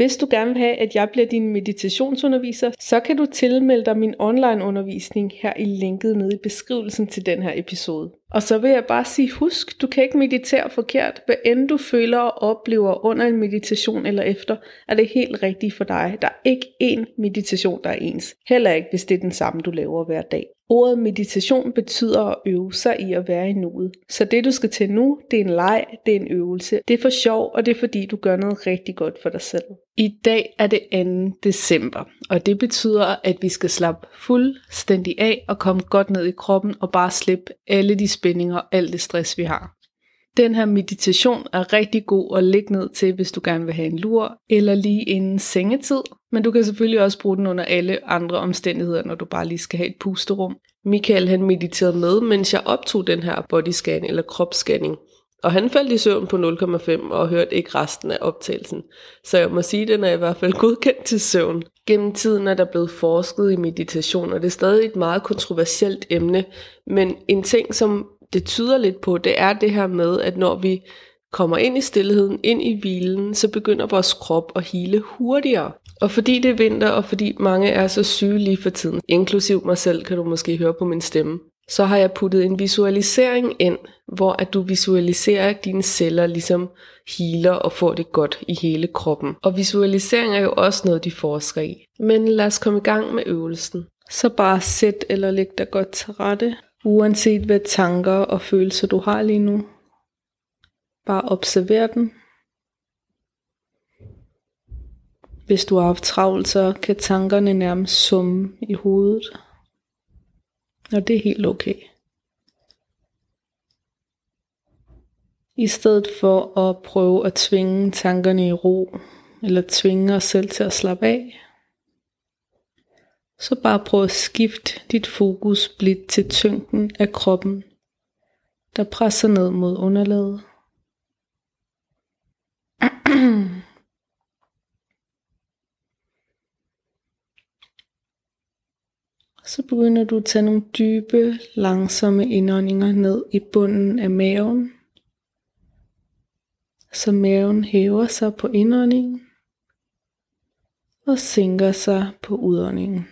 Hvis du gerne vil have, at jeg bliver din meditationsunderviser, så kan du tilmelde dig min online undervisning her i linket nede i beskrivelsen til den her episode. Og så vil jeg bare sige, husk, du kan ikke meditere forkert. Hvad end du føler og oplever under en meditation eller efter, er det helt rigtigt for dig. Der er ikke én meditation, der er ens. Heller ikke, hvis det er den samme, du laver hver dag. Ordet meditation betyder at øve sig i at være i nuet. Så det du skal til nu, det er en leg, det er en øvelse. Det er for sjov, og det er fordi du gør noget rigtig godt for dig selv. I dag er det 2. december, og det betyder, at vi skal slappe fuldstændig af og komme godt ned i kroppen og bare slippe alle de spændinger og alt det stress, vi har. Den her meditation er rigtig god at ligge ned til, hvis du gerne vil have en lur, eller lige inden sengetid. Men du kan selvfølgelig også bruge den under alle andre omstændigheder, når du bare lige skal have et pusterum. Michael han mediterede med, mens jeg optog den her bodyscan eller kropsscanning. Og han faldt i søvn på 0,5 og hørte ikke resten af optagelsen. Så jeg må sige, at den er i hvert fald godkendt til søvn. Gennem tiden er der blevet forsket i meditation, og det er stadig et meget kontroversielt emne. Men en ting, som det tyder lidt på, det er det her med, at når vi kommer ind i stillheden, ind i hvilen, så begynder vores krop at hele hurtigere. Og fordi det er vinter, og fordi mange er så syge lige for tiden, inklusiv mig selv, kan du måske høre på min stemme, så har jeg puttet en visualisering ind, hvor at du visualiserer, at dine celler ligesom healer og får det godt i hele kroppen. Og visualisering er jo også noget, de forsker i. Men lad os komme i gang med øvelsen. Så bare sæt eller læg dig godt til rette, uanset hvad tanker og følelser du har lige nu. Bare observer dem. Hvis du har haft travlt, så kan tankerne nærmest summe i hovedet. Og det er helt okay. I stedet for at prøve at tvinge tankerne i ro, eller tvinge os selv til at slappe af, så bare prøv at skifte dit fokus blidt til tyngden af kroppen, der presser ned mod underlaget. Så begynder du at tage nogle dybe, langsomme indåndinger ned i bunden af maven. Så maven hæver sig på indåndingen og sænker sig på udåndingen.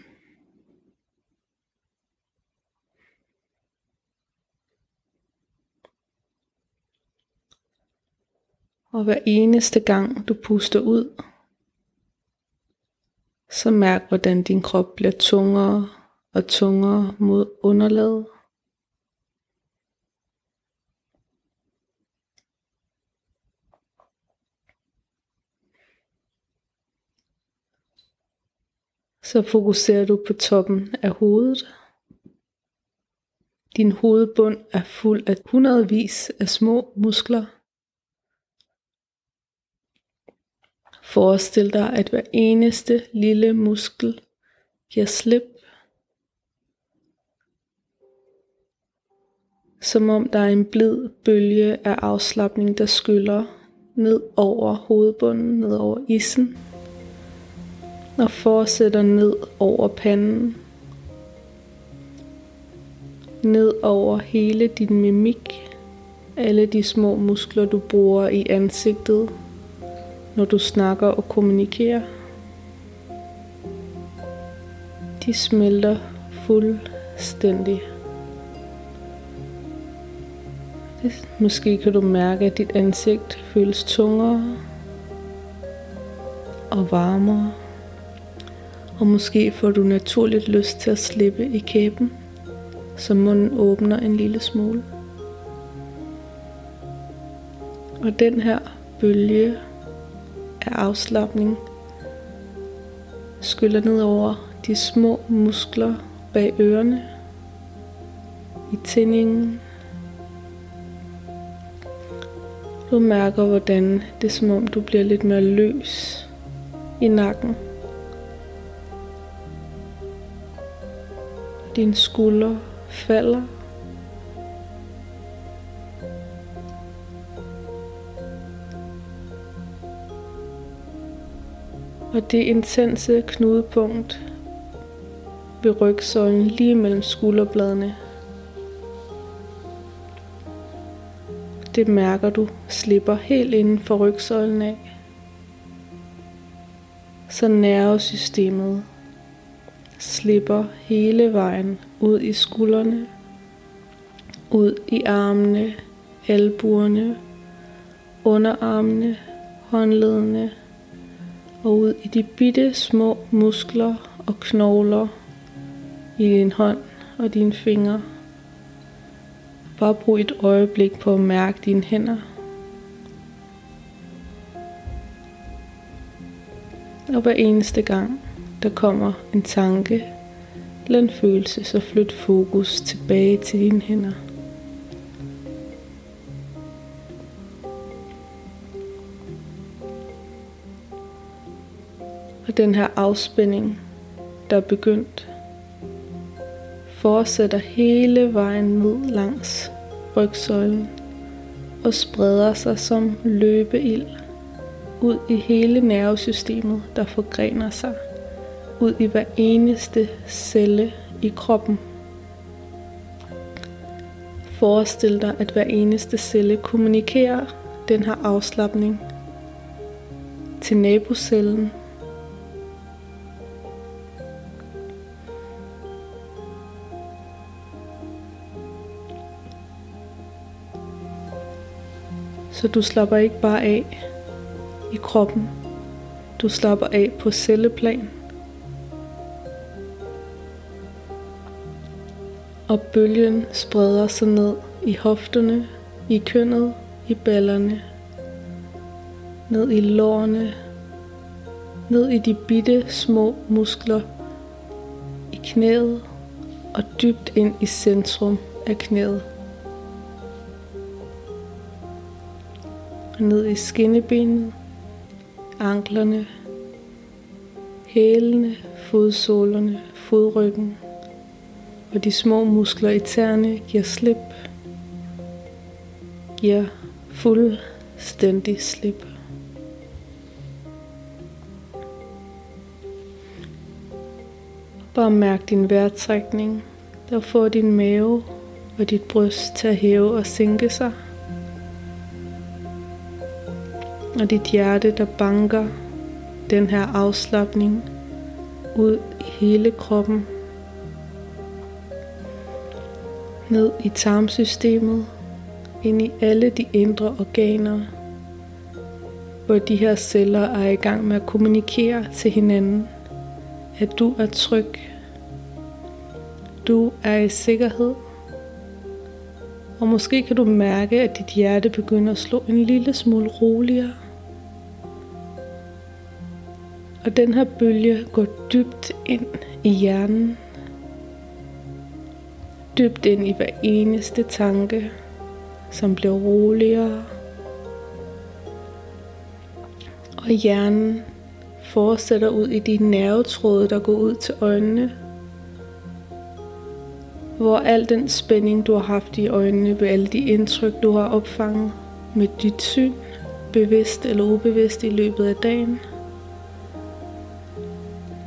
Og hver eneste gang du puster ud, så mærk hvordan din krop bliver tungere og tungere mod underlaget. Så fokuserer du på toppen af hovedet, Din hovedbund er fuld af hundredvis af små muskler. Forestil dig, at hver eneste lille muskel giver slip, som om der er en blid bølge af afslappning, der skyller ned over hovedbunden, ned over isen, og fortsætter ned over panden, ned over hele din mimik, alle de små muskler, du bruger i ansigtet, når du snakker og kommunikerer. De smelter fuldstændig. Måske kan du mærke, at dit ansigt føles tungere og varmere. Og måske får du naturligt lyst til at slippe i kæben, så munden åbner en lille smule. Og den her bølge af afslappning skyller ned over de små muskler bag ørerne, i tændingen. Du mærker, hvordan det er som om du bliver lidt mere løs i nakken. Dine skuldre falder Og det intense knudepunkt ved rygsøjlen lige mellem skulderbladene. Det mærker du slipper helt inden for rygsøjlen af. Så nervesystemet slipper hele vejen ud i skuldrene, ud i armene, albuerne, underarmene, håndledene, og ud i de bitte små muskler og knogler i din hånd og dine fingre. Bare brug et øjeblik på at mærke dine hænder. Og hver eneste gang, der kommer en tanke eller en følelse, så flyt fokus tilbage til dine hænder. Og den her afspænding, der er begyndt, fortsætter hele vejen ned langs rygsøjlen og spreder sig som løbeild ud i hele nervesystemet, der forgrener sig ud i hver eneste celle i kroppen. Forestil dig, at hver eneste celle kommunikerer den her afslappning til nabocellen, Så du slapper ikke bare af i kroppen. Du slapper af på celleplan. Og bølgen spreder sig ned i hofterne, i kønnet, i ballerne, ned i lårene, ned i de bitte små muskler i knæet og dybt ind i centrum af knæet. Ned i skinnebenet, anklerne, hælene, fodsålerne, fodryggen og de små muskler i tæerne giver slip, giver fuldstændig slip. Bare mærk din vejrtrækning, der får din mave og dit bryst til at hæve og sænke sig og dit hjerte, der banker den her afslappning ud i hele kroppen. Ned i tarmsystemet, ind i alle de indre organer, hvor de her celler er i gang med at kommunikere til hinanden, at du er tryg, du er i sikkerhed, og måske kan du mærke, at dit hjerte begynder at slå en lille smule roligere. Og den her bølge går dybt ind i hjernen. dybt ind i hver eneste tanke, som bliver roligere. Og hjernen fortsætter ud i de nervetråde, der går ud til øjnene. Hvor al den spænding, du har haft i øjnene ved alle de indtryk, du har opfanget med dit syn, bevidst eller ubevidst i løbet af dagen,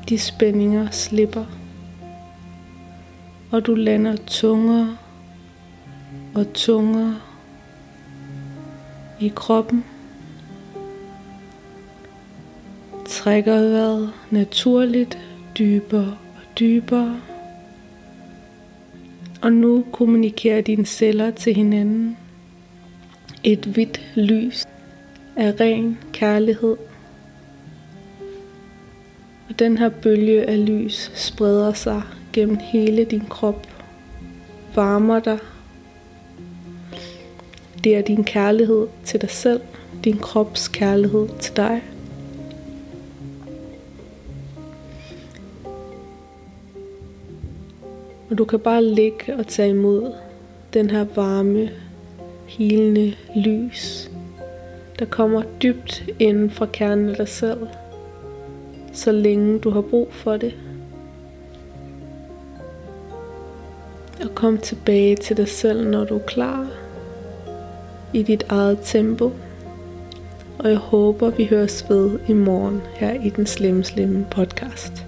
de spændinger slipper. Og du lander tungere og tungere i kroppen. Trækker vejret naturligt dybere og dybere. Og nu kommunikerer dine celler til hinanden. Et hvidt lys af ren kærlighed og den her bølge af lys spreder sig gennem hele din krop, varmer dig. Det er din kærlighed til dig selv, din krops kærlighed til dig. Og du kan bare ligge og tage imod den her varme, hilende lys, der kommer dybt inden fra kernen af dig selv så længe du har brug for det. Og kom tilbage til dig selv, når du er klar i dit eget tempo. Og jeg håber, vi høres ved i morgen her i den Slemme Slemme podcast.